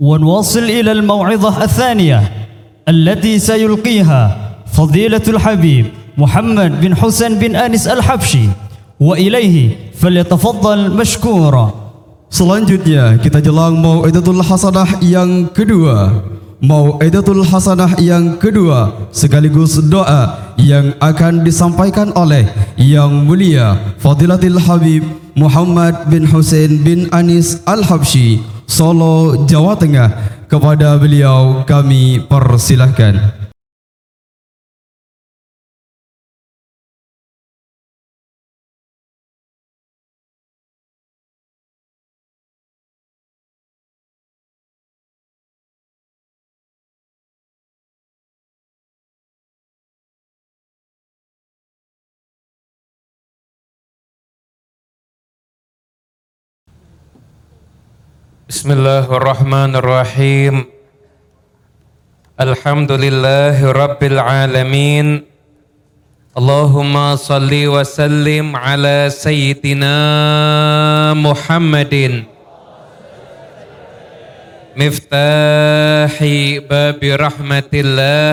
ونواصل إلى الموعظة الثانية التي سيلقيها فضيلة الحبيب محمد بن حسن بن أنس الحبشي وإليه فليتفضل مشكورا Selanjutnya kita jelang Mau'idatul Hasanah yang kedua. Mau'idatul Hasanah yang kedua sekaligus doa yang akan disampaikan oleh Yang Mulia Fadilatul Habib Muhammad bin Hussein bin Anis Al-Habsyi Solo, Jawa Tengah. Kepada beliau kami persilahkan. بسم الله الرحمن الرحيم الحمد لله رب العالمين اللهم صل وسلم على سيدنا محمد مفتاح باب رحمة الله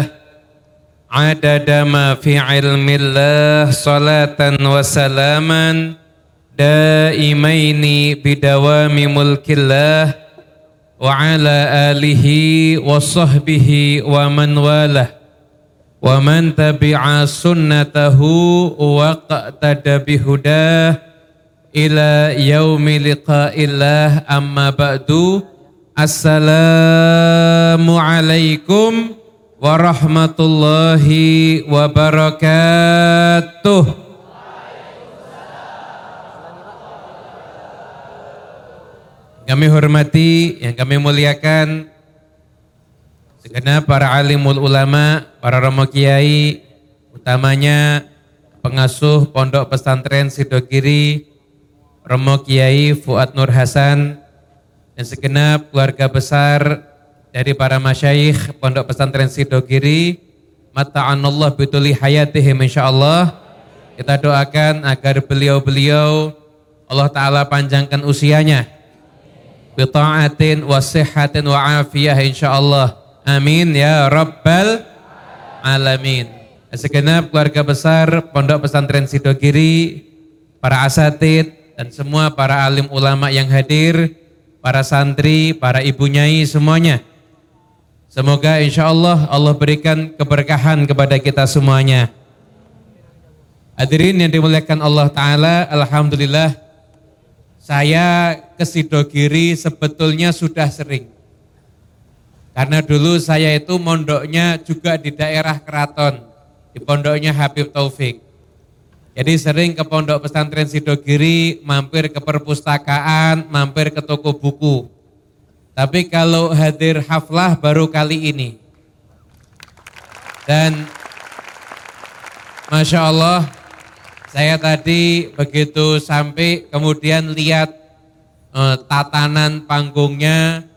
عدد ما في علم الله صلاة وسلاما daimaini bidawami mulkillah wa ala alihi wa sahbihi wa man walah wa man tabi'a sunnatahu wa qa'tada bihudah ila yaumi liqa'illah amma ba'du assalamu alaikum warahmatullahi wabarakatuh kami hormati, yang kami muliakan segenap para alimul ulama, para romo kiai, utamanya pengasuh Pondok Pesantren Sidogiri, Romo Kiai Fuad Nur Hasan, dan segenap keluarga besar dari para masyayikh Pondok Pesantren Sidogiri, mata'anallah bituli hayatihim insyaallah. Kita doakan agar beliau-beliau Allah Ta'ala panjangkan usianya, bita'atin wa sihatin wa afiyah insyaallah. Amin ya rabbal alamin. Segenap keluarga besar Pondok Pesantren Sidogiri, para asatid dan semua para alim ulama yang hadir, para santri, para ibu nyai semuanya. Semoga insya Allah Allah berikan keberkahan kepada kita semuanya. Hadirin yang dimuliakan Allah Ta'ala, Alhamdulillah saya ke Sidogiri sebetulnya sudah sering. Karena dulu saya itu mondoknya juga di daerah keraton, di pondoknya Habib Taufik. Jadi sering ke pondok pesantren Sidogiri, mampir ke perpustakaan, mampir ke toko buku. Tapi kalau hadir haflah baru kali ini. Dan Masya Allah, saya tadi begitu sampai kemudian lihat eh, tatanan panggungnya,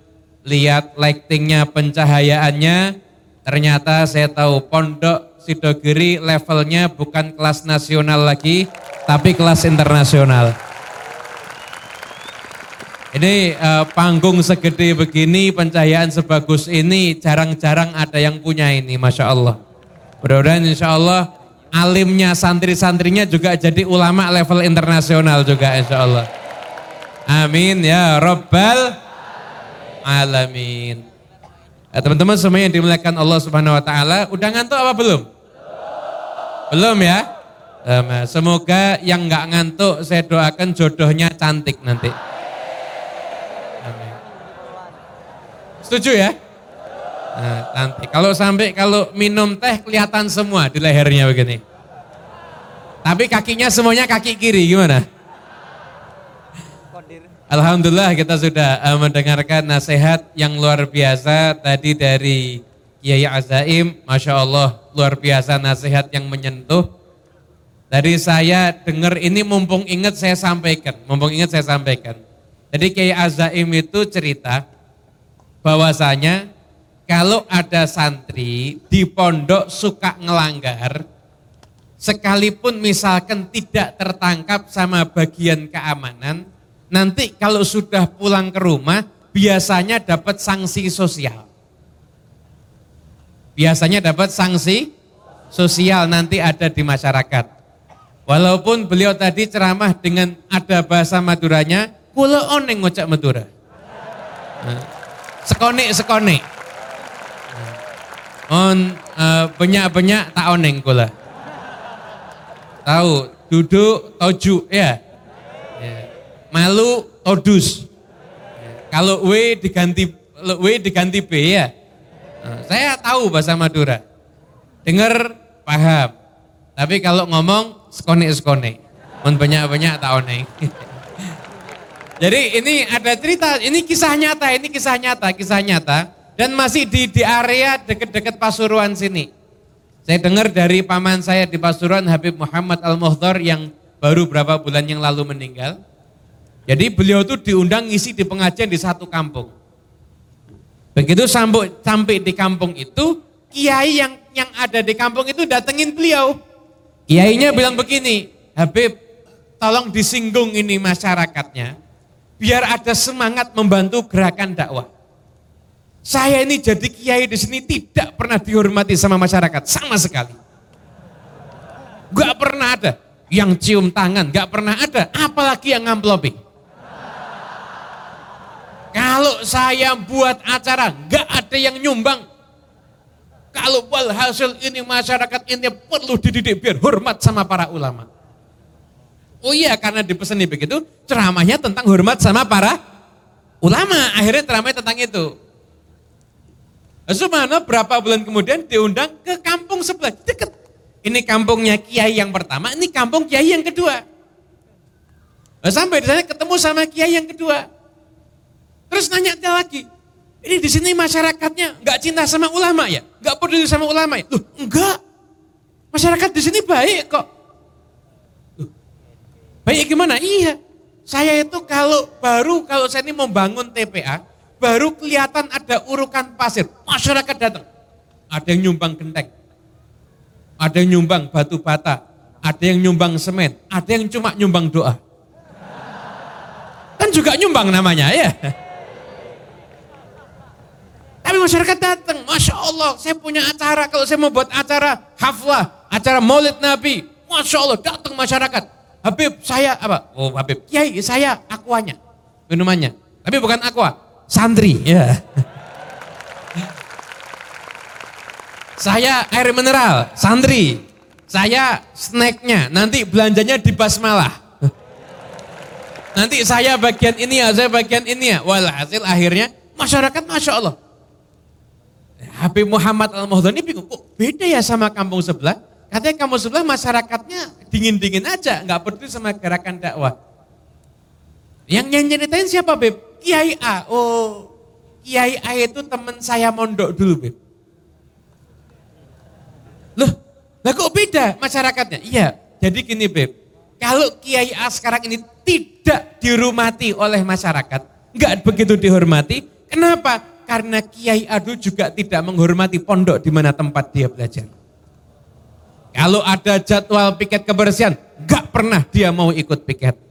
lihat lightingnya, pencahayaannya, ternyata saya tahu pondok Sidogiri levelnya bukan kelas nasional lagi, tapi kelas internasional. Ini eh, panggung segede begini, pencahayaan sebagus ini, jarang-jarang ada yang punya ini, Masya Allah. Mudah-mudahan insya Allah alimnya santri-santrinya juga jadi ulama level internasional juga insya Allah. Amin ya Rabbal Alamin. Ya, teman-teman semua yang dimuliakan Allah Subhanahu Wa Taala, udah ngantuk apa belum? Belum ya? Em, Semoga yang nggak ngantuk saya doakan jodohnya cantik nanti. Setuju ya? Nah, nanti kalau sampai kalau minum teh kelihatan semua di lehernya begini. Tapi kakinya semuanya kaki kiri gimana? Alhamdulillah kita sudah eh, mendengarkan nasihat yang luar biasa tadi dari Kiai Azaim. Masya Allah luar biasa nasihat yang menyentuh. Dari saya dengar ini mumpung ingat saya sampaikan. Mumpung ingat saya sampaikan. Jadi Kiai Azaim itu cerita bahwasanya kalau ada santri di pondok suka ngelanggar, sekalipun misalkan tidak tertangkap sama bagian keamanan, nanti kalau sudah pulang ke rumah, biasanya dapat sanksi sosial. Biasanya dapat sanksi sosial nanti ada di masyarakat. Walaupun beliau tadi ceramah dengan ada bahasa Maduranya, kula oneng ngocak Madura. Nah, sekonek sekonek. On uh, banyak-banyak tak oneng kula. Tahu, duduk toju ya. ya. Malu todus. Kalau W diganti W diganti B ya. Nah, saya tahu bahasa Madura. Dengar paham. Tapi kalau ngomong skone-skone. Mun banyak-banyak tak oneng. Jadi ini ada cerita, ini kisah nyata, ini kisah nyata, kisah nyata. Dan masih di, di area dekat-dekat Pasuruan sini. Saya dengar dari paman saya di Pasuruan, Habib Muhammad Al-Muhdar yang baru berapa bulan yang lalu meninggal. Jadi beliau tuh diundang ngisi di pengajian di satu kampung. Begitu sampai, sampai di kampung itu, kiai yang yang ada di kampung itu datengin beliau. Kiainya bilang begini, Habib tolong disinggung ini masyarakatnya, biar ada semangat membantu gerakan dakwah. Saya ini jadi kiai di sini tidak pernah dihormati sama masyarakat sama sekali. Gak pernah ada yang cium tangan, gak pernah ada, apalagi yang ngamplopi. Kalau saya buat acara, gak ada yang nyumbang, kalau hasil ini masyarakat ini perlu dididik biar hormat sama para ulama. Oh iya karena dipeseni begitu, ceramahnya tentang hormat sama para ulama. Akhirnya ceramahnya tentang itu. Sumana berapa bulan kemudian diundang ke kampung sebelah, dekat. Ini kampungnya kiai yang pertama, ini kampung kiai yang kedua. Sampai di sana ketemu sama kiai yang kedua. Terus nanya dia lagi, ini di sini masyarakatnya nggak cinta sama ulama ya, nggak peduli sama ulama ya. Loh, enggak. Masyarakat di sini baik kok. Loh, baik gimana? Iya. Saya itu kalau baru kalau saya ini membangun TPA, baru kelihatan ada urukan pasir, masyarakat datang. Ada yang nyumbang genteng, ada yang nyumbang batu bata, ada yang nyumbang semen, ada yang cuma nyumbang doa. Kan juga nyumbang namanya ya. Tapi masyarakat datang, Masya Allah, saya punya acara, kalau saya mau buat acara haflah, acara maulid Nabi, Masya Allah, datang masyarakat. Habib, saya apa? Oh Habib, Kiai, saya aquanya, minumannya. Tapi bukan aqua, santri. Ya. saya air mineral, santri. Saya snacknya, nanti belanjanya di basmalah. Nanti saya bagian ini ya, saya bagian ini ya. Walhasil akhirnya masyarakat Masya Allah Habib Muhammad Al-Mahdani bingung, kok beda ya sama kampung sebelah? Katanya kampung sebelah masyarakatnya dingin-dingin aja, nggak peduli sama gerakan dakwah. Yang nyeritain siapa Beb? Kiai A. Oh, Kiai A itu teman saya mondok dulu Beb. Loh, lah kok beda masyarakatnya? Iya, jadi gini Beb. Kalau Kiai A sekarang ini tidak dirumati oleh masyarakat, nggak begitu dihormati, kenapa? Karena Kiai Adu juga tidak menghormati pondok di mana tempat dia belajar. Kalau ada jadwal piket kebersihan, gak pernah dia mau ikut piket.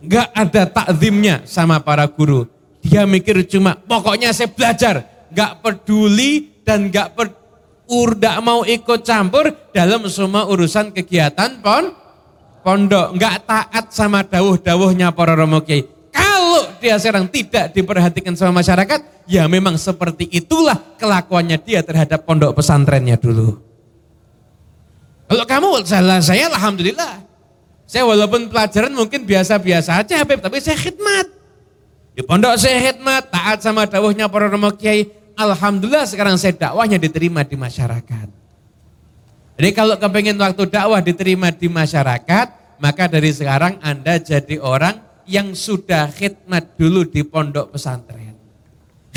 Gak ada takzimnya sama para guru. Dia mikir cuma pokoknya saya belajar. Gak peduli dan gak per, mau ikut campur dalam semua urusan kegiatan pon, pondok. Gak taat sama dawuh-dawuhnya para romo kalau dia sekarang tidak diperhatikan sama masyarakat, ya memang seperti itulah kelakuannya dia terhadap pondok pesantrennya dulu. Kalau kamu salah saya alhamdulillah. Saya walaupun pelajaran mungkin biasa-biasa aja tapi saya khidmat. Di pondok saya khidmat, taat sama dakwahnya para romo kiai. Alhamdulillah sekarang saya dakwahnya diterima di masyarakat. Jadi kalau kepengen waktu dakwah diterima di masyarakat, maka dari sekarang Anda jadi orang yang sudah khidmat dulu di pondok pesantren.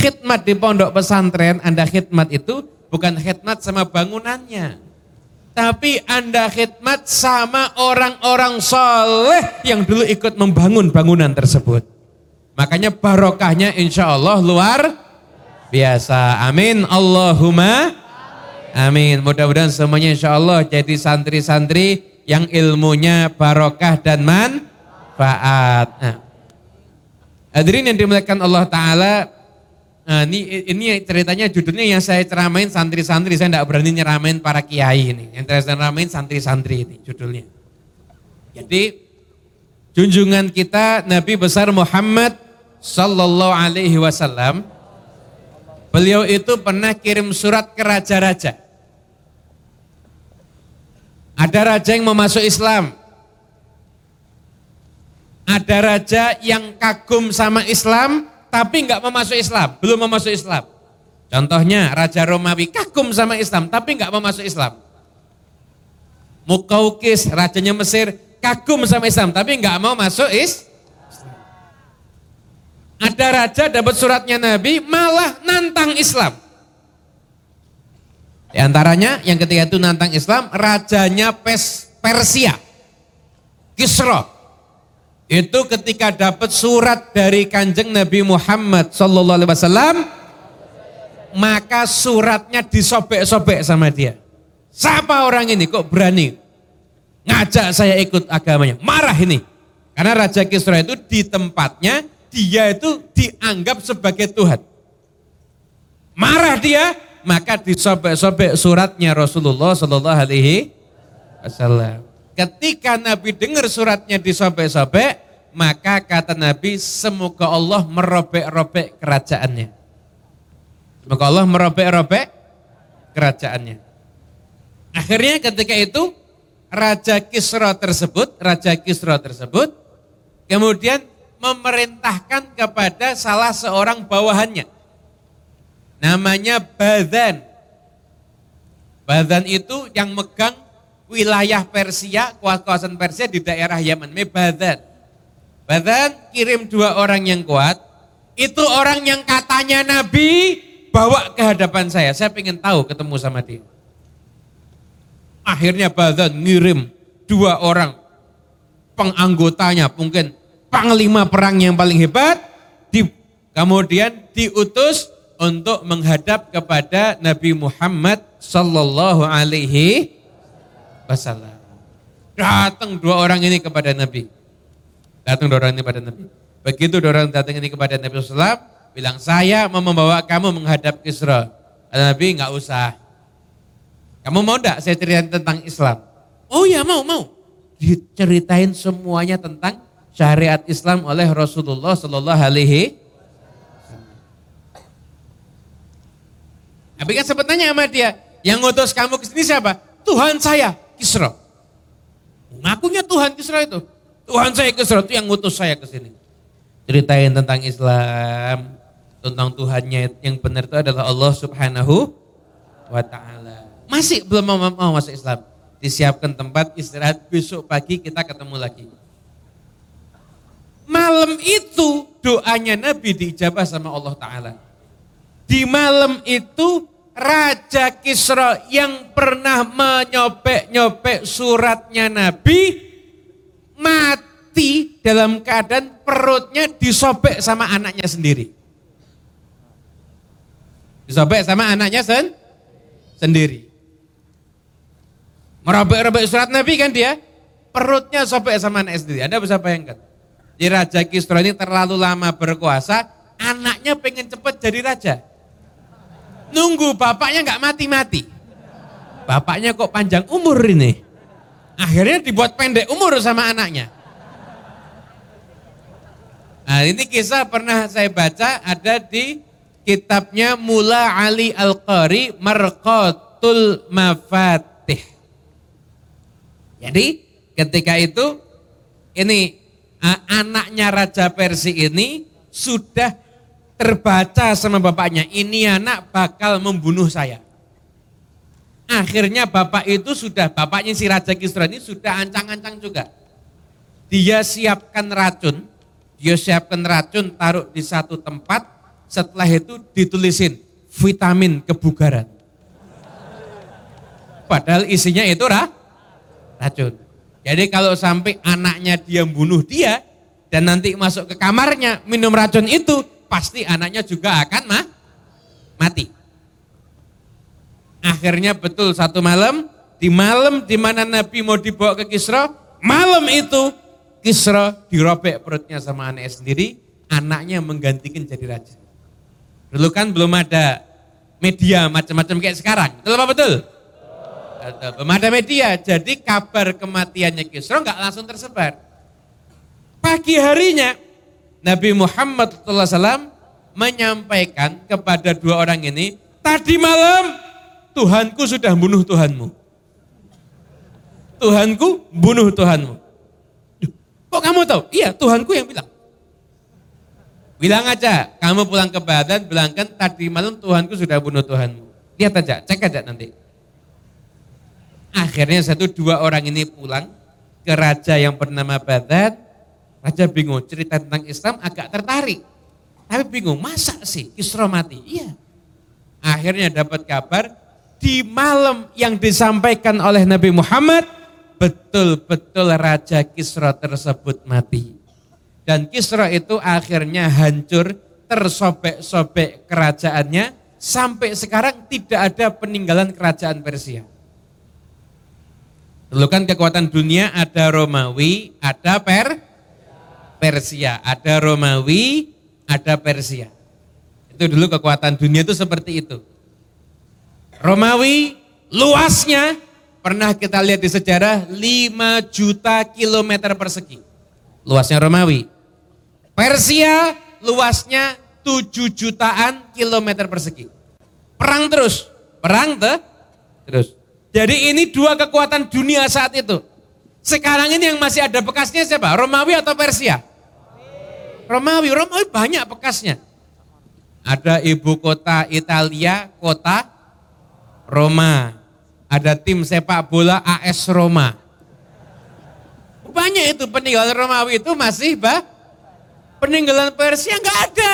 Khidmat di pondok pesantren, Anda khidmat itu bukan khidmat sama bangunannya. Tapi Anda khidmat sama orang-orang soleh yang dulu ikut membangun bangunan tersebut. Makanya barokahnya insya Allah luar biasa. Amin. Allahumma amin. Mudah-mudahan semuanya insya Allah jadi santri-santri yang ilmunya barokah dan man manfaat. Nah, Hadirin yang dimuliakan Allah Ta'ala, Nah, ini, ini ceritanya judulnya yang saya ceramain santri-santri, saya tidak berani nyeramain para kiai ini. Yang saya ceramain santri-santri ini judulnya. Jadi junjungan kita Nabi besar Muhammad Sallallahu Alaihi Wasallam, beliau itu pernah kirim surat ke raja-raja. Ada raja yang mau Islam, ada raja yang kagum sama Islam, tapi nggak mau masuk Islam, belum mau masuk Islam. Contohnya Raja Romawi kagum sama Islam, tapi nggak mau masuk Islam. Mukaukis, rajanya Mesir, kagum sama Islam, tapi nggak mau masuk Islam. Ada raja dapat suratnya Nabi, malah nantang Islam. Di antaranya yang ketiga itu nantang Islam, rajanya Pes, Persia, Kisra itu ketika dapat surat dari kanjeng Nabi Muhammad Sallallahu Alaihi Wasallam, maka suratnya disobek-sobek sama dia. Siapa orang ini kok berani ngajak saya ikut agamanya? Marah ini. Karena Raja Kisra itu di tempatnya dia itu dianggap sebagai Tuhan. Marah dia, maka disobek-sobek suratnya Rasulullah Sallallahu Alaihi Wasallam. Ketika Nabi dengar suratnya disobek-sobek, maka kata Nabi, semoga Allah merobek-robek kerajaannya. Semoga Allah merobek-robek kerajaannya. Akhirnya ketika itu, Raja Kisra tersebut, Raja Kisra tersebut, kemudian memerintahkan kepada salah seorang bawahannya. Namanya Badan. Badan itu yang megang wilayah Persia, kawasan Persia di daerah Yaman, Mebadan. Badan kirim dua orang yang kuat, itu orang yang katanya Nabi bawa ke hadapan saya. Saya ingin tahu ketemu sama dia. Akhirnya Badan ngirim dua orang penganggotanya, mungkin panglima perang yang paling hebat, di, kemudian diutus untuk menghadap kepada Nabi Muhammad Sallallahu Alaihi wasallam. Datang dua orang ini kepada Nabi. Datang dua orang ini kepada Nabi. Begitu dua orang datang ini kepada Nabi SAW, bilang saya mau membawa kamu menghadap. Kata Nabi nggak usah. Kamu mau enggak saya ceritain tentang Islam? Oh ya mau, mau. Diceritain semuanya tentang syariat Islam oleh Rasulullah Sallallahu Alaihi Tapi kan sebetulnya sama dia, yang ngutus kamu ke sini siapa? Tuhan saya, Kisra. Ngakunya Tuhan Kisra itu. Tuhan saya Kisra itu yang ngutus saya ke sini. Ceritain tentang Islam, tentang Tuhannya yang benar itu adalah Allah Subhanahu wa taala. Masih belum mau, mau masuk Islam. Disiapkan tempat istirahat besok pagi kita ketemu lagi. Malam itu doanya Nabi diijabah sama Allah Ta'ala. Di malam itu Raja Kisra yang pernah menyobek-nyobek suratnya Nabi mati dalam keadaan perutnya disobek sama anaknya sendiri. Disobek sama anaknya sen sendiri. Merobek-robek surat Nabi kan dia, perutnya sobek sama anaknya sendiri. Anda bisa bayangkan. Di Raja Kisra ini terlalu lama berkuasa, anaknya pengen cepat jadi raja nunggu bapaknya nggak mati-mati. Bapaknya kok panjang umur ini. Akhirnya dibuat pendek umur sama anaknya. Nah ini kisah pernah saya baca ada di kitabnya Mula Ali Al-Qari Marqatul Mafatih. Jadi ketika itu ini anaknya Raja Persia ini sudah terbaca sama bapaknya, ini anak bakal membunuh saya. Akhirnya bapak itu sudah, bapaknya si Raja Kisra ini sudah ancang-ancang juga. Dia siapkan racun, dia siapkan racun taruh di satu tempat, setelah itu ditulisin vitamin kebugaran. Padahal isinya itu rah, racun. Jadi kalau sampai anaknya dia membunuh dia, dan nanti masuk ke kamarnya minum racun itu, pasti anaknya juga akan mah, mati. Akhirnya betul satu malam, di malam di mana Nabi mau dibawa ke Kisra, malam itu Kisra dirobek perutnya sama anaknya sendiri, anaknya menggantikan jadi raja. Dulu kan belum ada media macam-macam kayak sekarang. Betul apa betul? Betul. Belum ada media, jadi kabar kematiannya Kisra nggak langsung tersebar. Pagi harinya Nabi Muhammad SAW menyampaikan kepada dua orang ini, tadi malam Tuhanku sudah bunuh Tuhanmu. Tuhanku bunuh Tuhanmu. Kok kamu tahu? Iya, Tuhanku yang bilang. Bilang aja, kamu pulang ke Badan, bilangkan tadi malam Tuhanku sudah bunuh Tuhanmu. Lihat aja, cek aja nanti. Akhirnya satu dua orang ini pulang ke raja yang bernama Badan. Raja bingung, cerita tentang Islam agak tertarik. Tapi bingung, masa sih Kisra mati? Iya. Akhirnya dapat kabar, di malam yang disampaikan oleh Nabi Muhammad, betul-betul Raja Kisra tersebut mati. Dan Kisra itu akhirnya hancur, tersobek-sobek kerajaannya, sampai sekarang tidak ada peninggalan kerajaan Persia. Dulu kan kekuatan dunia ada Romawi, ada Per, Persia, ada Romawi, ada Persia. Itu dulu kekuatan dunia itu seperti itu. Romawi luasnya pernah kita lihat di sejarah 5 juta kilometer persegi. Luasnya Romawi. Persia luasnya 7 jutaan kilometer persegi. Perang terus, perang te, terus. Jadi ini dua kekuatan dunia saat itu. Sekarang ini yang masih ada bekasnya siapa? Romawi atau Persia? Romawi, Romawi banyak bekasnya. Ada ibu kota Italia, kota Roma. Ada tim sepak bola AS Roma. Banyak itu peninggalan Romawi itu masih bah. Peninggalan Persia nggak ada.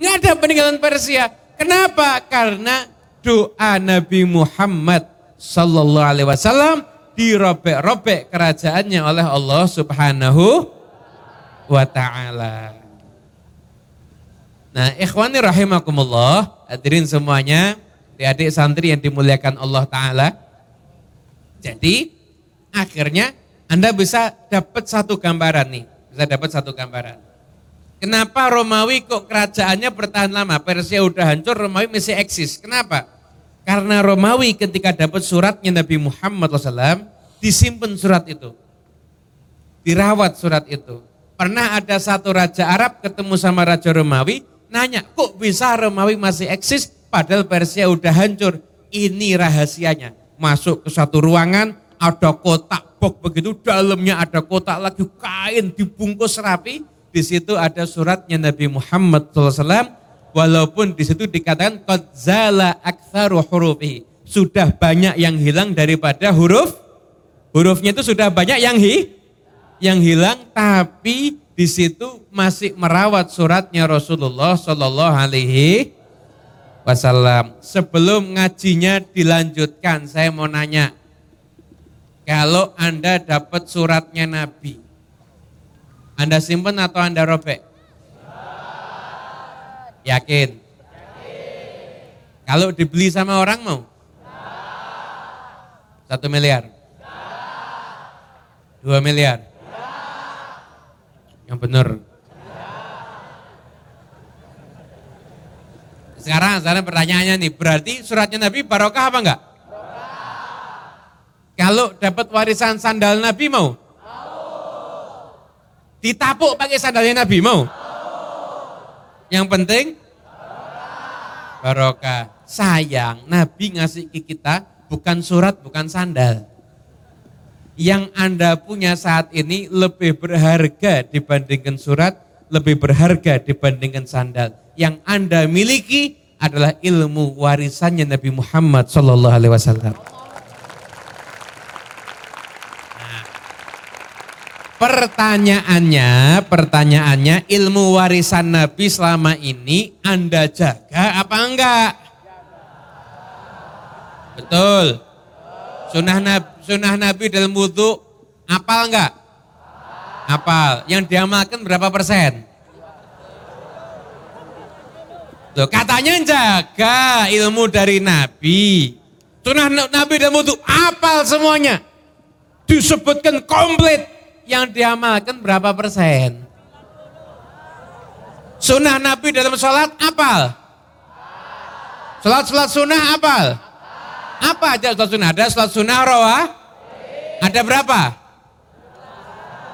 Nggak ada peninggalan Persia. Kenapa? Karena doa Nabi Muhammad Sallallahu Alaihi Wasallam dirobek-robek kerajaannya oleh Allah Subhanahu wa Ta'ala. Nah, ikhwani rahimakumullah, hadirin semuanya, adik-adik santri yang dimuliakan Allah Ta'ala. Jadi, akhirnya Anda bisa dapat satu gambaran nih, bisa dapat satu gambaran. Kenapa Romawi kok kerajaannya bertahan lama? Persia udah hancur, Romawi masih eksis. Kenapa? Karena Romawi ketika dapat suratnya Nabi Muhammad SAW, disimpan surat itu. Dirawat surat itu. Pernah ada satu raja Arab ketemu sama raja Romawi, nanya, kok bisa Romawi masih eksis padahal Persia udah hancur? Ini rahasianya. Masuk ke satu ruangan, ada kotak box begitu, dalamnya ada kotak lagi kain dibungkus rapi. Di situ ada suratnya Nabi Muhammad SAW, walaupun di situ dikatakan qad zala aktsaru hurufi. Sudah banyak yang hilang daripada huruf hurufnya itu sudah banyak yang hi yang hilang tapi di situ masih merawat suratnya Rasulullah Shallallahu alaihi wasallam. Sebelum ngajinya dilanjutkan, saya mau nanya. Kalau Anda dapat suratnya Nabi, Anda simpen atau Anda robek? Yakin? Kalau dibeli sama orang mau? Satu miliar? Dua miliar? Yang benar. Sekarang, sekarang pertanyaannya nih, berarti suratnya Nabi barokah apa enggak? Kalau dapat warisan sandal Nabi mau? Ditapuk pakai sandalnya Nabi mau? Yang penting barokah. Sayang, Nabi ngasih ke kita bukan surat, bukan sandal. Yang Anda punya saat ini lebih berharga dibandingkan surat, lebih berharga dibandingkan sandal. Yang Anda miliki adalah ilmu warisannya Nabi Muhammad Sallallahu Alaihi Wasallam. Pertanyaannya, pertanyaannya ilmu warisan Nabi selama ini Anda jaga apa enggak? Betul. Sunnah Nabi, sunnah Nabi dalam wudhu apal enggak? Apal. Yang diamalkan berapa persen? Tuh, katanya jaga ilmu dari Nabi. Sunnah Nabi dalam wudhu apal semuanya. Disebutkan komplit yang diamalkan berapa persen? Sunnah Nabi dalam sholat apal? Sholat-sholat sunnah apal? Apa aja sholat sunnah? Ada sholat sunnah rawah? Ada berapa?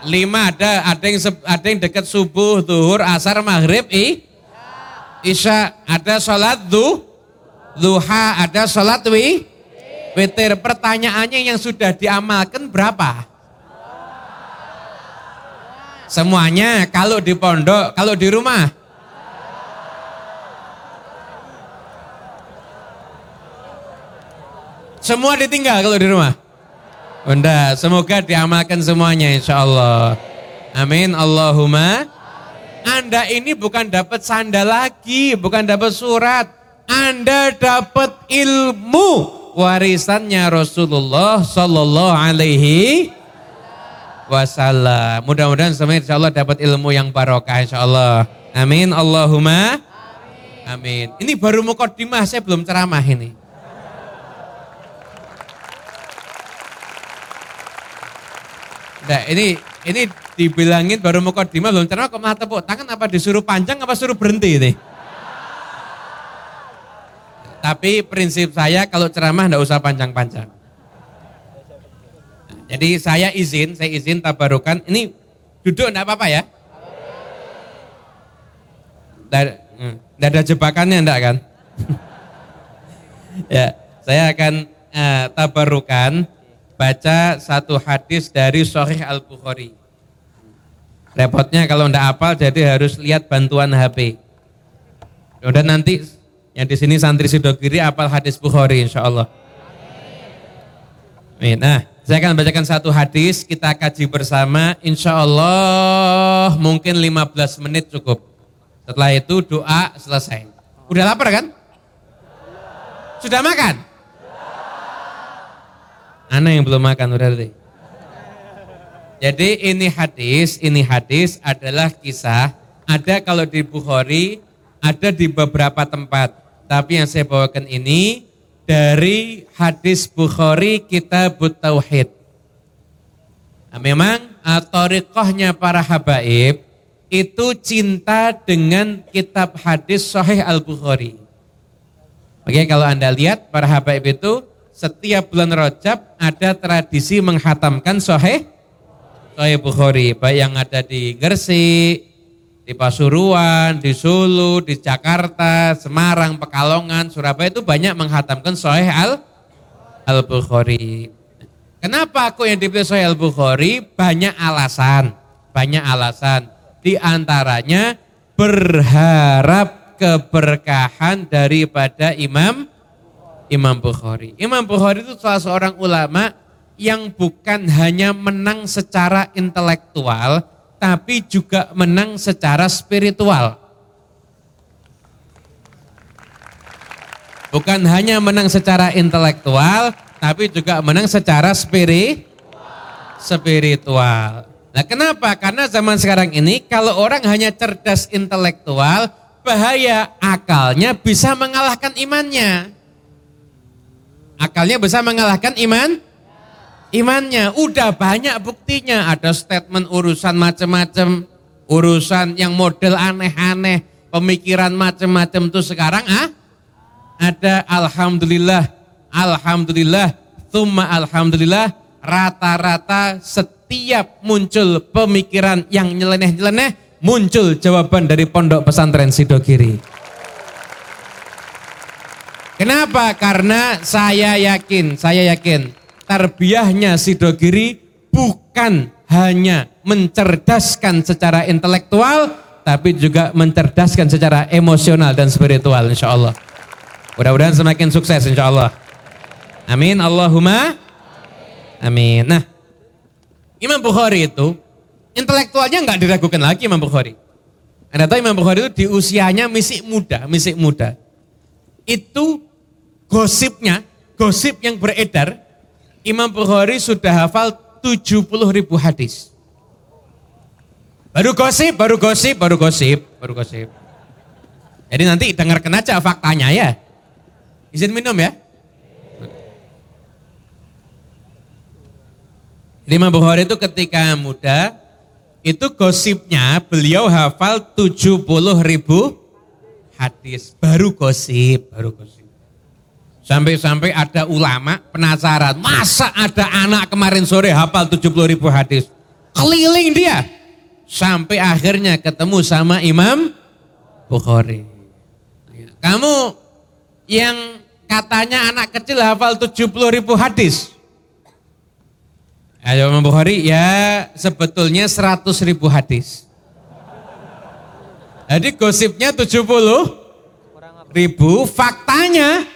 Lima ada, ada yang ada yang dekat subuh, duhur, asar, maghrib, i, isya. Ada sholat du, duha, ada sholat wi, witir. Pertanyaannya yang sudah diamalkan berapa? Semuanya kalau di pondok, kalau di rumah. Semua ditinggal kalau di rumah. Bunda, semoga diamalkan semuanya insya Allah. Amin. Allahumma. Anda ini bukan dapat sandal lagi, bukan dapat surat. Anda dapat ilmu warisannya Rasulullah Sallallahu Alaihi Wasallam. Mudah-mudahan semuanya insya Allah dapat ilmu yang barokah insya Allah. Amin. Allahumma. Amin. Ini baru mukaddimah, saya belum ceramah ini. Nah, ini ini dibilangin baru mukaddimah belum ceramah kok malah tepuk tangan apa disuruh panjang apa suruh berhenti ini? Tapi prinsip saya kalau ceramah enggak usah panjang-panjang. Jadi saya izin, saya izin tabarukan. Ini duduk enggak apa-apa ya? Enggak ada jebakannya enggak kan? ya, saya akan eh, tabarukan baca satu hadis dari Sahih Al-Bukhari. Repotnya kalau ndak hafal jadi harus lihat bantuan HP. Udah nanti yang di sini santri Sidogiri apal hadis Bukhari insya Allah. Nah, saya akan bacakan satu hadis, kita kaji bersama. Insya Allah mungkin 15 menit cukup. Setelah itu doa selesai. Udah lapar kan? Sudah makan? Anak yang belum makan berarti. Jadi ini hadis, ini hadis adalah kisah. Ada kalau di Bukhari, ada di beberapa tempat. Tapi yang saya bawakan ini dari hadis Bukhari kitab Tauhid. Nah, memang torikohnya para habaib itu cinta dengan kitab hadis Sahih Al-Bukhari. Oke, kalau Anda lihat para habaib itu setiap bulan Rajab ada tradisi menghatamkan Sahih Sahih Bukhari, baik yang ada di Gresik, di Pasuruan, di Solo, di Jakarta, Semarang, Pekalongan, Surabaya itu banyak menghatamkan Sahih Al Al Bukhari. Kenapa aku yang dipilih Sahih Al Bukhari? Banyak alasan, banyak alasan. Di antaranya berharap keberkahan daripada Imam Imam Bukhari. Imam Bukhari itu salah seorang ulama yang bukan hanya menang secara intelektual, tapi juga menang secara spiritual. Bukan hanya menang secara intelektual, tapi juga menang secara spiri, spiritual. Nah kenapa? Karena zaman sekarang ini kalau orang hanya cerdas intelektual, bahaya akalnya bisa mengalahkan imannya. Akalnya bisa mengalahkan iman, imannya. Udah banyak buktinya. Ada statement urusan macam-macam, urusan yang model aneh-aneh, pemikiran macam-macam tuh sekarang ah ada alhamdulillah, alhamdulillah, thumma alhamdulillah, rata-rata setiap muncul pemikiran yang nyeleneh-nyeleneh, muncul jawaban dari pondok pesantren Sidogiri. Kenapa? Karena saya yakin, saya yakin tarbiyahnya Sidogiri bukan hanya mencerdaskan secara intelektual, tapi juga mencerdaskan secara emosional dan spiritual insya Allah. Mudah-mudahan semakin sukses insya Allah. Amin. Allahumma. Amin. Nah, Imam Bukhari itu intelektualnya nggak diragukan lagi Imam Bukhari. Anda tahu Imam Bukhari itu di usianya masih muda, masih muda. Itu gosipnya, gosip yang beredar, Imam Bukhari sudah hafal 70 ribu hadis. Baru gosip, baru gosip, baru gosip, baru gosip. Jadi nanti dengarkan aja faktanya ya. Izin minum ya. Imam Bukhari itu ketika muda, Itu gosipnya beliau hafal 70 ribu hadis. Baru gosip, baru gosip. Sampai-sampai ada ulama penasaran, masa ada anak kemarin sore hafal 70 ribu hadis. Keliling dia. Sampai akhirnya ketemu sama Imam Bukhari. Kamu yang katanya anak kecil hafal 70 ribu hadis. Ayo Imam Bukhari, ya sebetulnya 100 ribu hadis. Jadi gosipnya 70 ribu, faktanya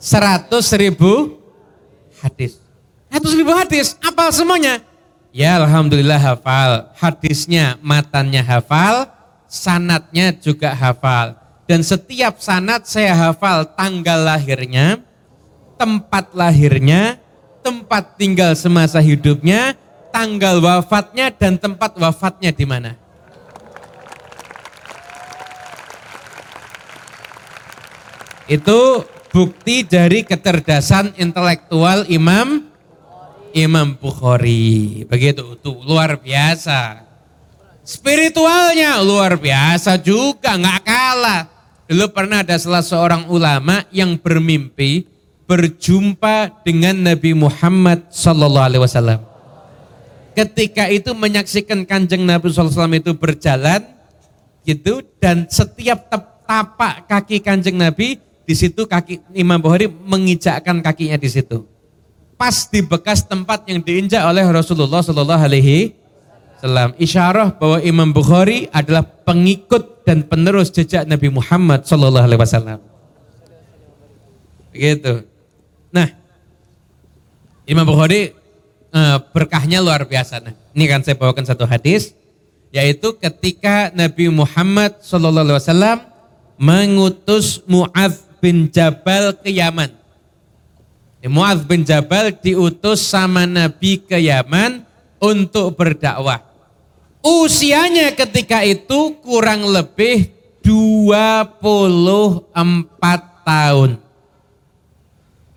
100 ribu hadis. 100 ribu hadis, apal semuanya? Ya Alhamdulillah hafal, hadisnya matannya hafal, sanatnya juga hafal. Dan setiap sanat saya hafal tanggal lahirnya, tempat lahirnya, tempat tinggal semasa hidupnya, tanggal wafatnya dan tempat wafatnya di mana. Itu bukti dari kecerdasan intelektual Imam Imam Bukhari. Begitu, itu luar biasa. Spiritualnya luar biasa juga, nggak kalah. Dulu pernah ada salah seorang ulama yang bermimpi berjumpa dengan Nabi Muhammad Sallallahu Alaihi Wasallam. Ketika itu menyaksikan kanjeng Nabi Wasallam itu berjalan, gitu, dan setiap tapak kaki kanjeng Nabi di situ kaki Imam Bukhari mengijakkan kakinya di situ. Pas di bekas tempat yang diinjak oleh Rasulullah Sallallahu Alaihi Wasallam. Isyarah bahwa Imam Bukhari adalah pengikut dan penerus jejak Nabi Muhammad Sallallahu Alaihi Wasallam. Begitu. Nah, Imam Bukhari eh, berkahnya luar biasa. Nah, ini kan saya bawakan satu hadis, yaitu ketika Nabi Muhammad SAW mengutus Mu'adz bin Jabal ke Yaman. Mu'adz bin Jabal diutus sama Nabi ke Yaman untuk berdakwah. Usianya ketika itu kurang lebih 24 tahun.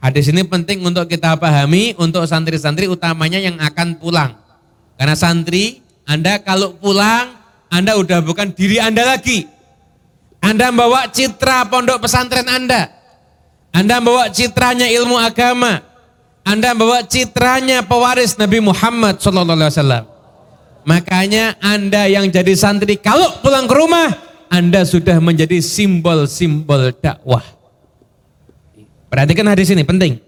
Hadis ini penting untuk kita pahami untuk santri-santri utamanya yang akan pulang. Karena santri, Anda kalau pulang, Anda udah bukan diri Anda lagi. Anda bawa citra pondok pesantren Anda. Anda bawa citranya ilmu agama. Anda bawa citranya pewaris Nabi Muhammad SAW. Makanya Anda yang jadi santri, kalau pulang ke rumah, Anda sudah menjadi simbol-simbol dakwah. Perhatikan hadis ini penting.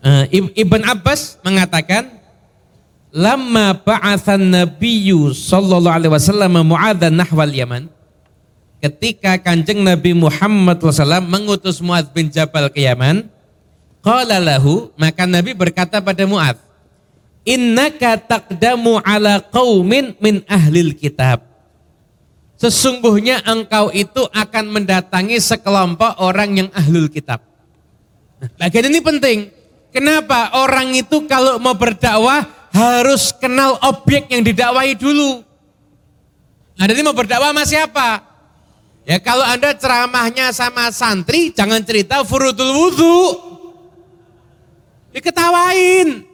Uh, Ibn Abbas mengatakan lama ba'athan nabiyyu sallallahu alaihi wasallam mu'adhan nahwal yaman ketika kanjeng Nabi Muhammad SAW mengutus Mu'adh bin Jabal ke Yaman qala lahu maka Nabi berkata pada Mu'adh innaka taqdamu ala qaumin min ahlil kitab Sesungguhnya engkau itu akan mendatangi sekelompok orang yang ahlul kitab. Nah, bagian ini penting. Kenapa orang itu kalau mau berdakwah harus kenal objek yang didakwahi dulu. Nah, ini mau berdakwah sama siapa? Ya kalau Anda ceramahnya sama santri, jangan cerita furudul wudhu. Diketawain.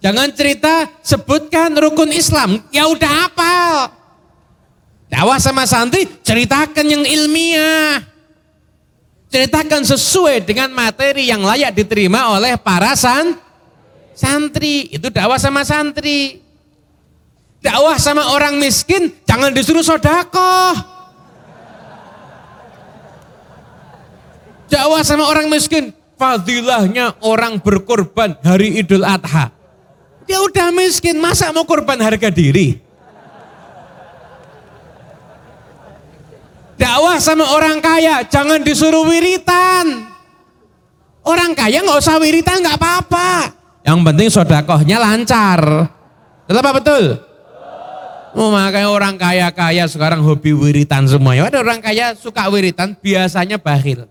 Jangan cerita sebutkan rukun Islam. Ya udah hafal. Dakwah sama santri, ceritakan yang ilmiah. Ceritakan sesuai dengan materi yang layak diterima oleh para san, santri. Itu dakwah sama santri. Dakwah sama orang miskin, jangan disuruh sodakoh. Dakwah sama orang miskin, fadilahnya orang berkorban hari idul adha. Dia udah miskin, masa mau korban harga diri? Dakwah sama orang kaya, jangan disuruh wiritan. Orang kaya nggak usah wiritan nggak apa-apa. Yang penting sodakohnya lancar. Betul apa betul? Oh, makanya orang kaya-kaya sekarang hobi wiritan semuanya. Ada orang kaya suka wiritan, biasanya bahil.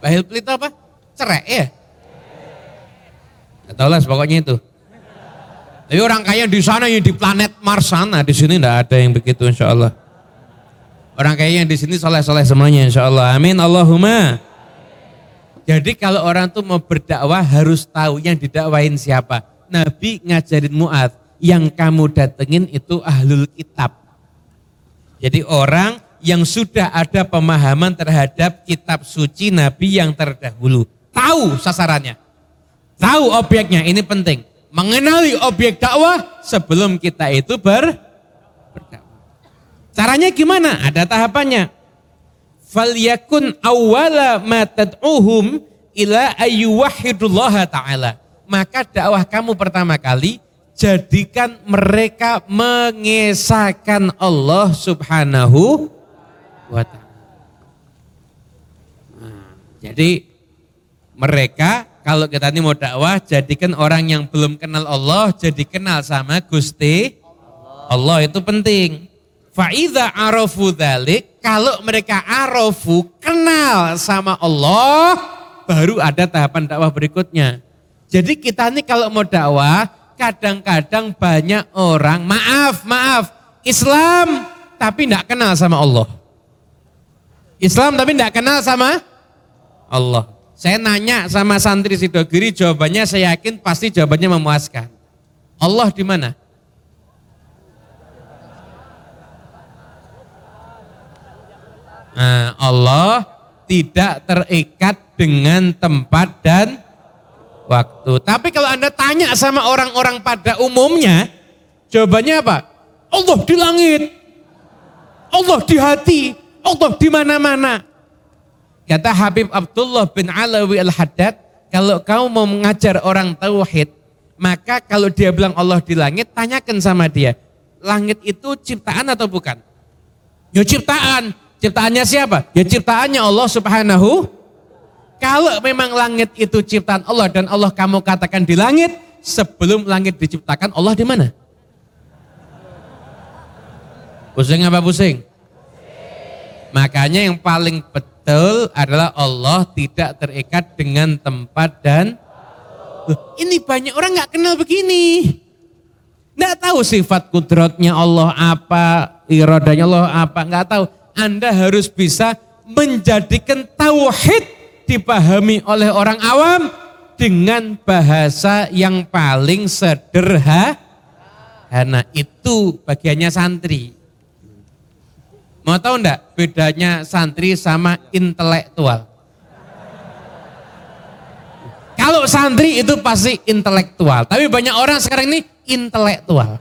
Bahil pelit apa? Cerai ya? Gak tau lah pokoknya itu. Tapi orang kaya di sana yang di planet Mars sana, di sini tidak ada yang begitu insya Allah. Orang kaya yang di sini soleh-soleh semuanya insya Allah. Amin Allahumma. Jadi kalau orang tuh mau berdakwah harus tahu yang didakwain siapa. Nabi ngajarin Mu'ad, yang kamu datengin itu ahlul kitab. Jadi orang yang sudah ada pemahaman terhadap kitab suci Nabi yang terdahulu. Tahu sasarannya. Tahu objeknya, ini penting. Mengenali objek dakwah sebelum kita itu ber, berdakwah. Caranya gimana? Ada tahapannya falyakun awwala ma tad'uhum ila ayyuwahidullah ta'ala. Maka dakwah kamu pertama kali jadikan mereka mengesahkan Allah Subhanahu wa taala. Nah, jadi mereka kalau kita ini mau dakwah jadikan orang yang belum kenal Allah jadi kenal sama Gusti Allah itu penting. Fa'idha arafu dhalik, kalau mereka arafu, kenal sama Allah, baru ada tahapan dakwah berikutnya. Jadi kita ini kalau mau dakwah, kadang-kadang banyak orang, maaf, maaf, Islam tapi tidak kenal sama Allah. Islam tapi tidak kenal sama Allah. Saya nanya sama santri Sidogiri, jawabannya saya yakin pasti jawabannya memuaskan. Allah di mana? Nah, Allah tidak terikat dengan tempat dan waktu. Tapi kalau Anda tanya sama orang-orang pada umumnya, jawabannya apa? Allah di langit. Allah di hati. Allah di mana-mana. Kata Habib Abdullah bin Alawi Al-Haddad, kalau kau mau mengajar orang tauhid, maka kalau dia bilang Allah di langit, tanyakan sama dia, langit itu ciptaan atau bukan? Ya ciptaan. Ciptaannya siapa? Ya ciptaannya Allah subhanahu. Kalau memang langit itu ciptaan Allah dan Allah kamu katakan di langit, sebelum langit diciptakan Allah di mana? Pusing apa pusing? Makanya yang paling betul adalah Allah tidak terikat dengan tempat dan Loh, ini banyak orang nggak kenal begini. Nggak tahu sifat kudratnya Allah apa, iradanya Allah apa, nggak tahu. Anda harus bisa menjadikan tauhid dipahami oleh orang awam dengan bahasa yang paling sederhana. Itu bagiannya santri. Mau tahu enggak bedanya santri sama intelektual? Kalau santri itu pasti intelektual, tapi banyak orang sekarang ini intelektual.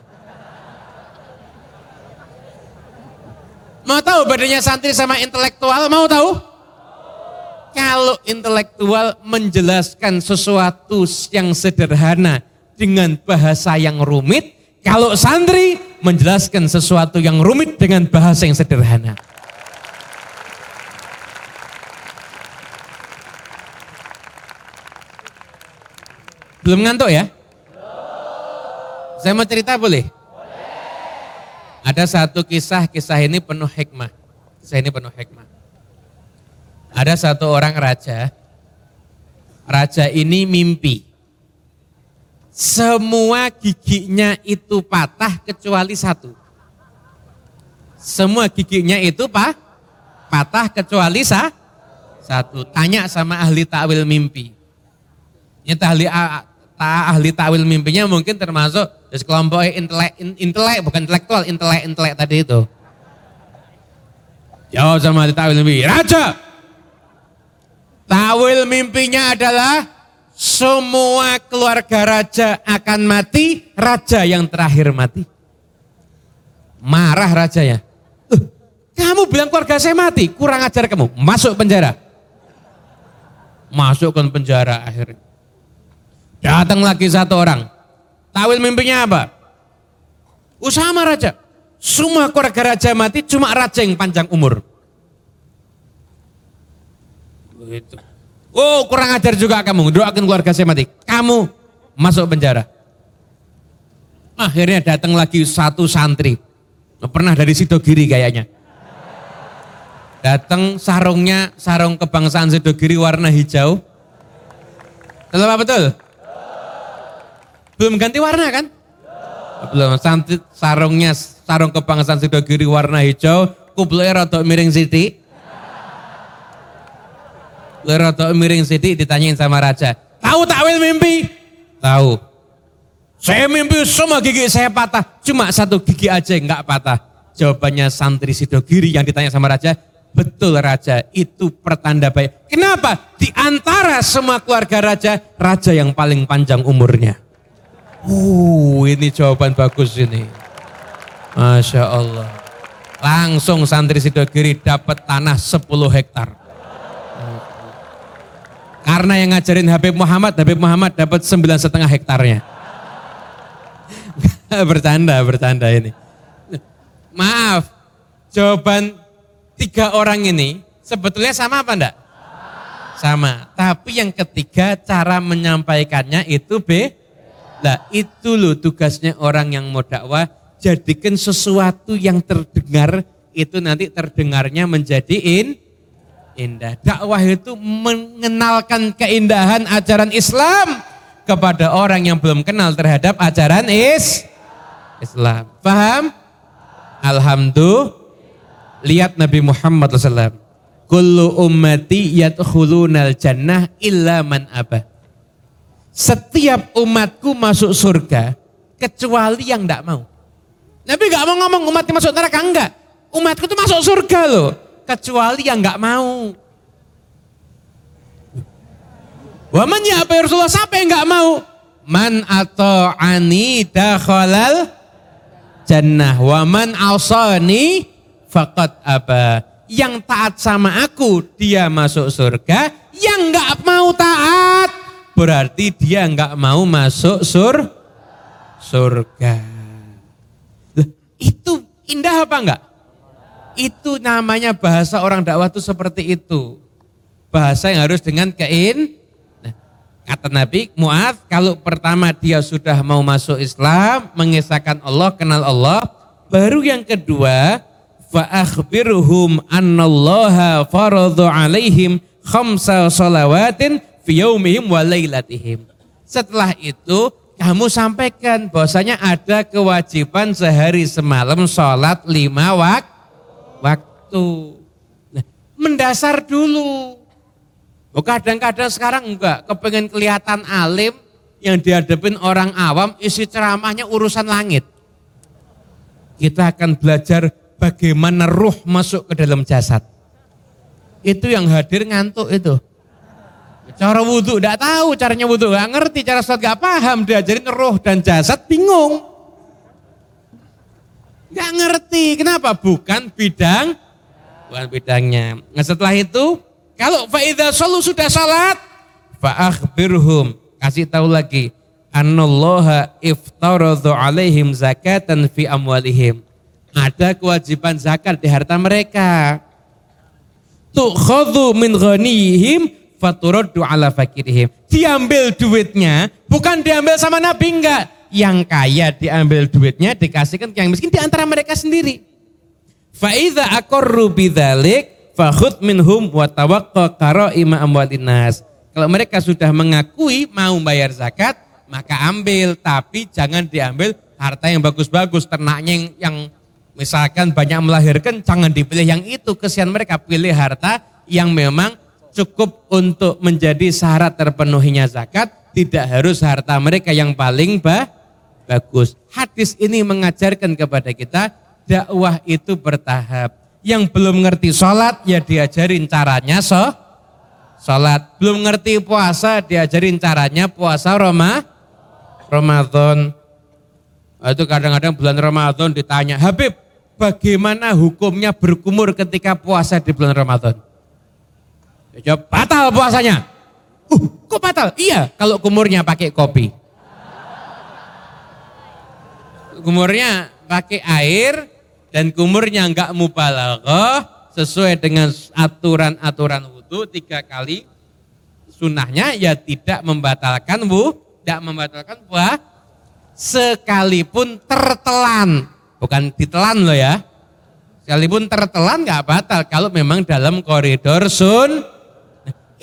Mau tahu bedanya santri sama intelektual? Mau tahu? Kalau intelektual menjelaskan sesuatu yang sederhana dengan bahasa yang rumit, kalau santri menjelaskan sesuatu yang rumit dengan bahasa yang sederhana. Belum ngantuk ya? Saya mau cerita boleh? Ada satu kisah, kisah ini penuh hikmah. Kisah ini penuh hikmah. Ada satu orang raja, raja ini mimpi. Semua giginya itu patah kecuali satu. Semua giginya itu pak, patah kecuali sah, satu. Tanya sama ahli takwil mimpi. Ini ahli ta ahli takwil mimpinya mungkin termasuk dari kelompok intelek, intelek bukan intelektual, intelek, intelek tadi itu. Jawab sama ahli takwil mimpi, Raja, takwil mimpinya adalah semua keluarga raja akan mati, raja yang terakhir mati. Marah rajanya. Uh, kamu bilang keluarga saya mati, kurang ajar kamu, masuk penjara. Masukkan penjara akhirnya. Datang lagi satu orang. Tawil mimpinya apa? Usama raja. Semua keluarga raja mati, cuma raja yang panjang umur. Begitu. Oh kurang ajar juga kamu, doakan keluarga saya mati. Kamu masuk penjara. Akhirnya datang lagi satu santri. Pernah dari Sidogiri kayaknya. Datang sarungnya, sarung kebangsaan Sidogiri warna hijau. Betul apa betul? Belum ganti warna kan? Belum. Santri, sarungnya sarung kebangsaan Sidogiri warna hijau, kupluknya rada miring sithik. Lerotok miring sidik ditanyain sama raja. Tahu takwil mimpi? Tahu. Saya mimpi semua gigi saya patah. Cuma satu gigi aja nggak patah. Jawabannya santri Sidogiri yang ditanya sama raja. Betul raja, itu pertanda baik. Kenapa? Di antara semua keluarga raja, raja yang paling panjang umurnya. Uh, ini jawaban bagus ini. Masya Allah. Langsung santri Sidogiri dapat tanah 10 hektar. Karena yang ngajarin Habib Muhammad, Habib Muhammad dapat sembilan setengah hektarnya. bercanda, bercanda ini. Maaf, jawaban tiga orang ini sebetulnya sama apa enggak? Sama. Tapi yang ketiga cara menyampaikannya itu B. Nah itu loh tugasnya orang yang mau dakwah. Jadikan sesuatu yang terdengar itu nanti terdengarnya menjadi in, indah. Dakwah itu mengenalkan keindahan ajaran Islam kepada orang yang belum kenal terhadap ajaran is Islam. Paham? Alhamdulillah. Lihat Nabi Muhammad SAW. Kullu ummati yadkhulunal jannah illa man abah. Setiap umatku masuk surga kecuali yang tidak mau. Nabi nggak mau ngomong umatnya masuk neraka enggak. Umatku tuh masuk surga loh kecuali yang nggak mau. Waman ya apa Rasulullah siapa yang nggak mau? Man atau ani dakhalal jannah. Waman asani fakat apa? Yang taat sama aku dia masuk surga. Yang nggak mau taat berarti dia nggak mau masuk sur surga. itu indah apa enggak? Itu namanya bahasa orang dakwah itu seperti itu. Bahasa yang harus dengan kein. Nah, kata Nabi Mu'ad, kalau pertama dia sudah mau masuk Islam, mengisahkan Allah, kenal Allah. Baru yang kedua, fa'akhbirhum annallaha faradhu alaihim khamsa salawatin fi yaumihim wa. Setelah itu kamu sampaikan bahwasanya ada kewajiban sehari semalam sholat lima waktu waktu. Nah, mendasar dulu. Oh, kadang-kadang sekarang enggak, kepengen kelihatan alim yang dihadapin orang awam, isi ceramahnya urusan langit. Kita akan belajar bagaimana ruh masuk ke dalam jasad. Itu yang hadir ngantuk itu. Cara wudhu enggak tahu caranya wudhu, enggak ngerti cara sholat enggak paham, diajarin roh dan jasad bingung. Enggak ngerti, kenapa? Bukan bidang bukan bidangnya. Nah setelah itu, kalau faida solu sudah salat, fa'akhbirhum, kasih tahu lagi, annallaha iftaradhu alaihim zakatan fi amwalihim. Ada kewajiban zakat di harta mereka. Tukhadhu min ghanihim faturaddu ala fakirihim. Diambil duitnya, bukan diambil sama Nabi enggak. Yang kaya diambil duitnya dikasihkan yang miskin di antara mereka sendiri. Fa'idha akorru bidhalik fakhud minhum wa tawakka karaima amwalinas. Kalau mereka sudah mengakui mau bayar zakat, maka ambil. Tapi jangan diambil harta yang bagus-bagus. Ternaknya yang, yang misalkan banyak melahirkan, jangan dipilih yang itu. Kesian mereka pilih harta yang memang cukup untuk menjadi syarat terpenuhinya zakat. Tidak harus harta mereka yang paling bah, bagus. Hadis ini mengajarkan kepada kita dakwah itu bertahap. Yang belum ngerti sholat ya diajarin caranya so, sholat. Belum ngerti puasa diajarin caranya puasa Roma, Ramadan. Itu kadang-kadang bulan Ramadan ditanya, Habib bagaimana hukumnya berkumur ketika puasa di bulan Ramadan? Jawab, batal puasanya. Uh, kok batal? Iya, kalau kumurnya pakai kopi. Kumurnya pakai air, dan kumurnya enggak mubalaghah sesuai dengan aturan-aturan wudhu tiga kali sunnahnya ya tidak membatalkan wu, tidak membatalkan buah sekalipun tertelan, bukan ditelan loh ya. Sekalipun tertelan nggak batal kalau memang dalam koridor sun.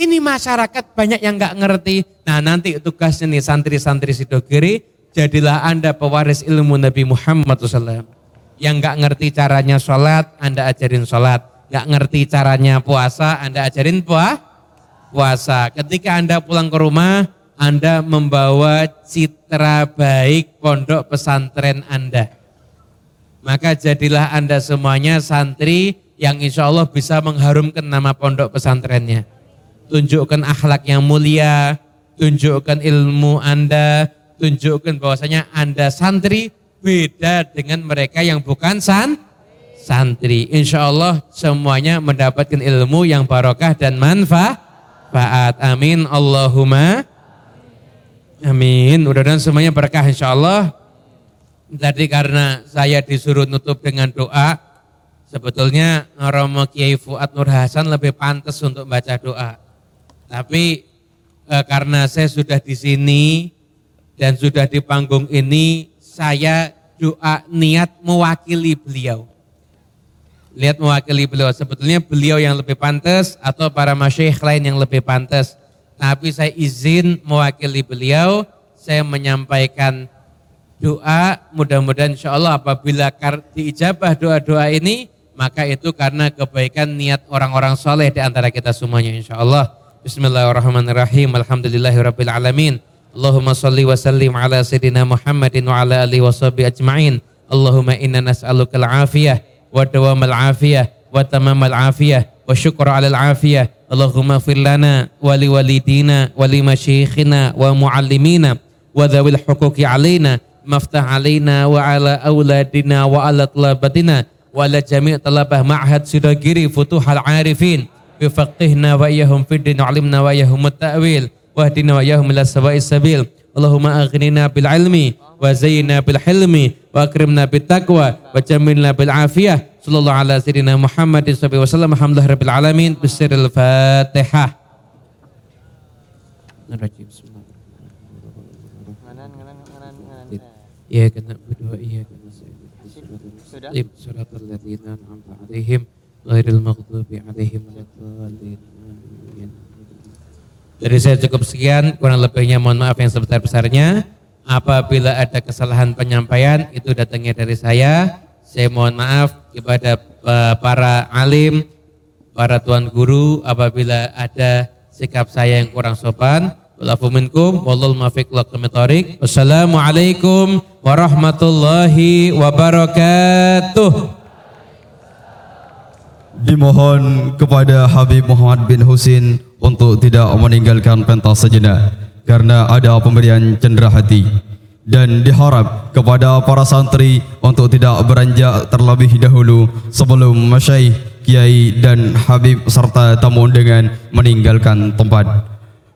Ini masyarakat banyak yang nggak ngerti. Nah nanti tugasnya nih santri-santri Sidogiri, jadilah anda pewaris ilmu Nabi Muhammad SAW yang nggak ngerti caranya sholat, Anda ajarin sholat. Nggak ngerti caranya puasa, Anda ajarin puah, puasa. Ketika Anda pulang ke rumah, Anda membawa citra baik pondok pesantren Anda. Maka jadilah Anda semuanya santri yang insya Allah bisa mengharumkan nama pondok pesantrennya. Tunjukkan akhlak yang mulia, tunjukkan ilmu Anda, tunjukkan bahwasanya Anda santri beda dengan mereka yang bukan san santri. Insya Allah semuanya mendapatkan ilmu yang barokah dan manfaat. Amin. Allahumma amin. Mudah-mudahan semuanya berkah insya Allah. Tadi karena saya disuruh nutup dengan doa, sebetulnya Romo Kiai Fuad Nur Hasan lebih pantas untuk baca doa. Tapi eh, karena saya sudah di sini dan sudah di panggung ini, saya doa niat mewakili beliau. Lihat mewakili beliau. Sebetulnya beliau yang lebih pantas atau para masyayikh lain yang lebih pantas. Tapi saya izin mewakili beliau. Saya menyampaikan doa. Mudah-mudahan insya Allah apabila diijabah doa-doa ini. Maka itu karena kebaikan niat orang-orang soleh di antara kita semuanya insya Allah. Bismillahirrahmanirrahim. Alhamdulillahirrahmanirrahim. Allahumma salli wa sallim ala sayyidina Muhammadin wa ala alihi wa sahbihi ajma'in. Allahumma inna nas'aluka al-afiyah wa dawam al-afiyah wa tamam al-afiyah wa syukra ala al-afiyah. Allahumma fir lana wa li walidina wa li masyikhina wa muallimina wa dhawil huquqi alaina maftah alaina wa ala auladina wa ala talabatina wa ala jami' talabah ma'had sidagiri futuhal arifin fid din wa alimna wa iyahum at-ta'wil واهدنا وإياهم إلى سواء السبيل. اللهم أغننا بالعلم وزينا بالحلم وأكرمنا بالتقوى وجملنا بالعافية. صلى الله على سيدنا محمد صلى الله عليه وسلم. الحمد لله رب العالمين. بسر الفاتحة. إياك نعبد وإياك نستعين. صراط الذين أنعمت عليهم. Ghairil Jadi saya cukup sekian, kurang lebihnya mohon maaf yang sebesar-besarnya. Apabila ada kesalahan penyampaian, itu datangnya dari saya. Saya mohon maaf kepada eh, para alim, para tuan guru, apabila ada sikap saya yang kurang sopan. Wassalamualaikum warahmatullahi wabarakatuh. Dimohon kepada Habib Muhammad bin Husin untuk tidak meninggalkan pentas sejenak karena ada pemberian cendera hati. Dan diharap kepada para santri untuk tidak beranjak terlebih dahulu sebelum masyaih, kiai dan habib serta tamu dengan meninggalkan tempat.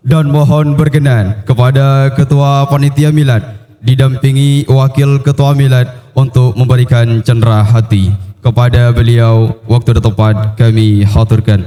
Dan mohon berkenan kepada ketua panitia milad didampingi wakil ketua milad untuk memberikan cendera hati kepada beliau waktu tepat kami haturkan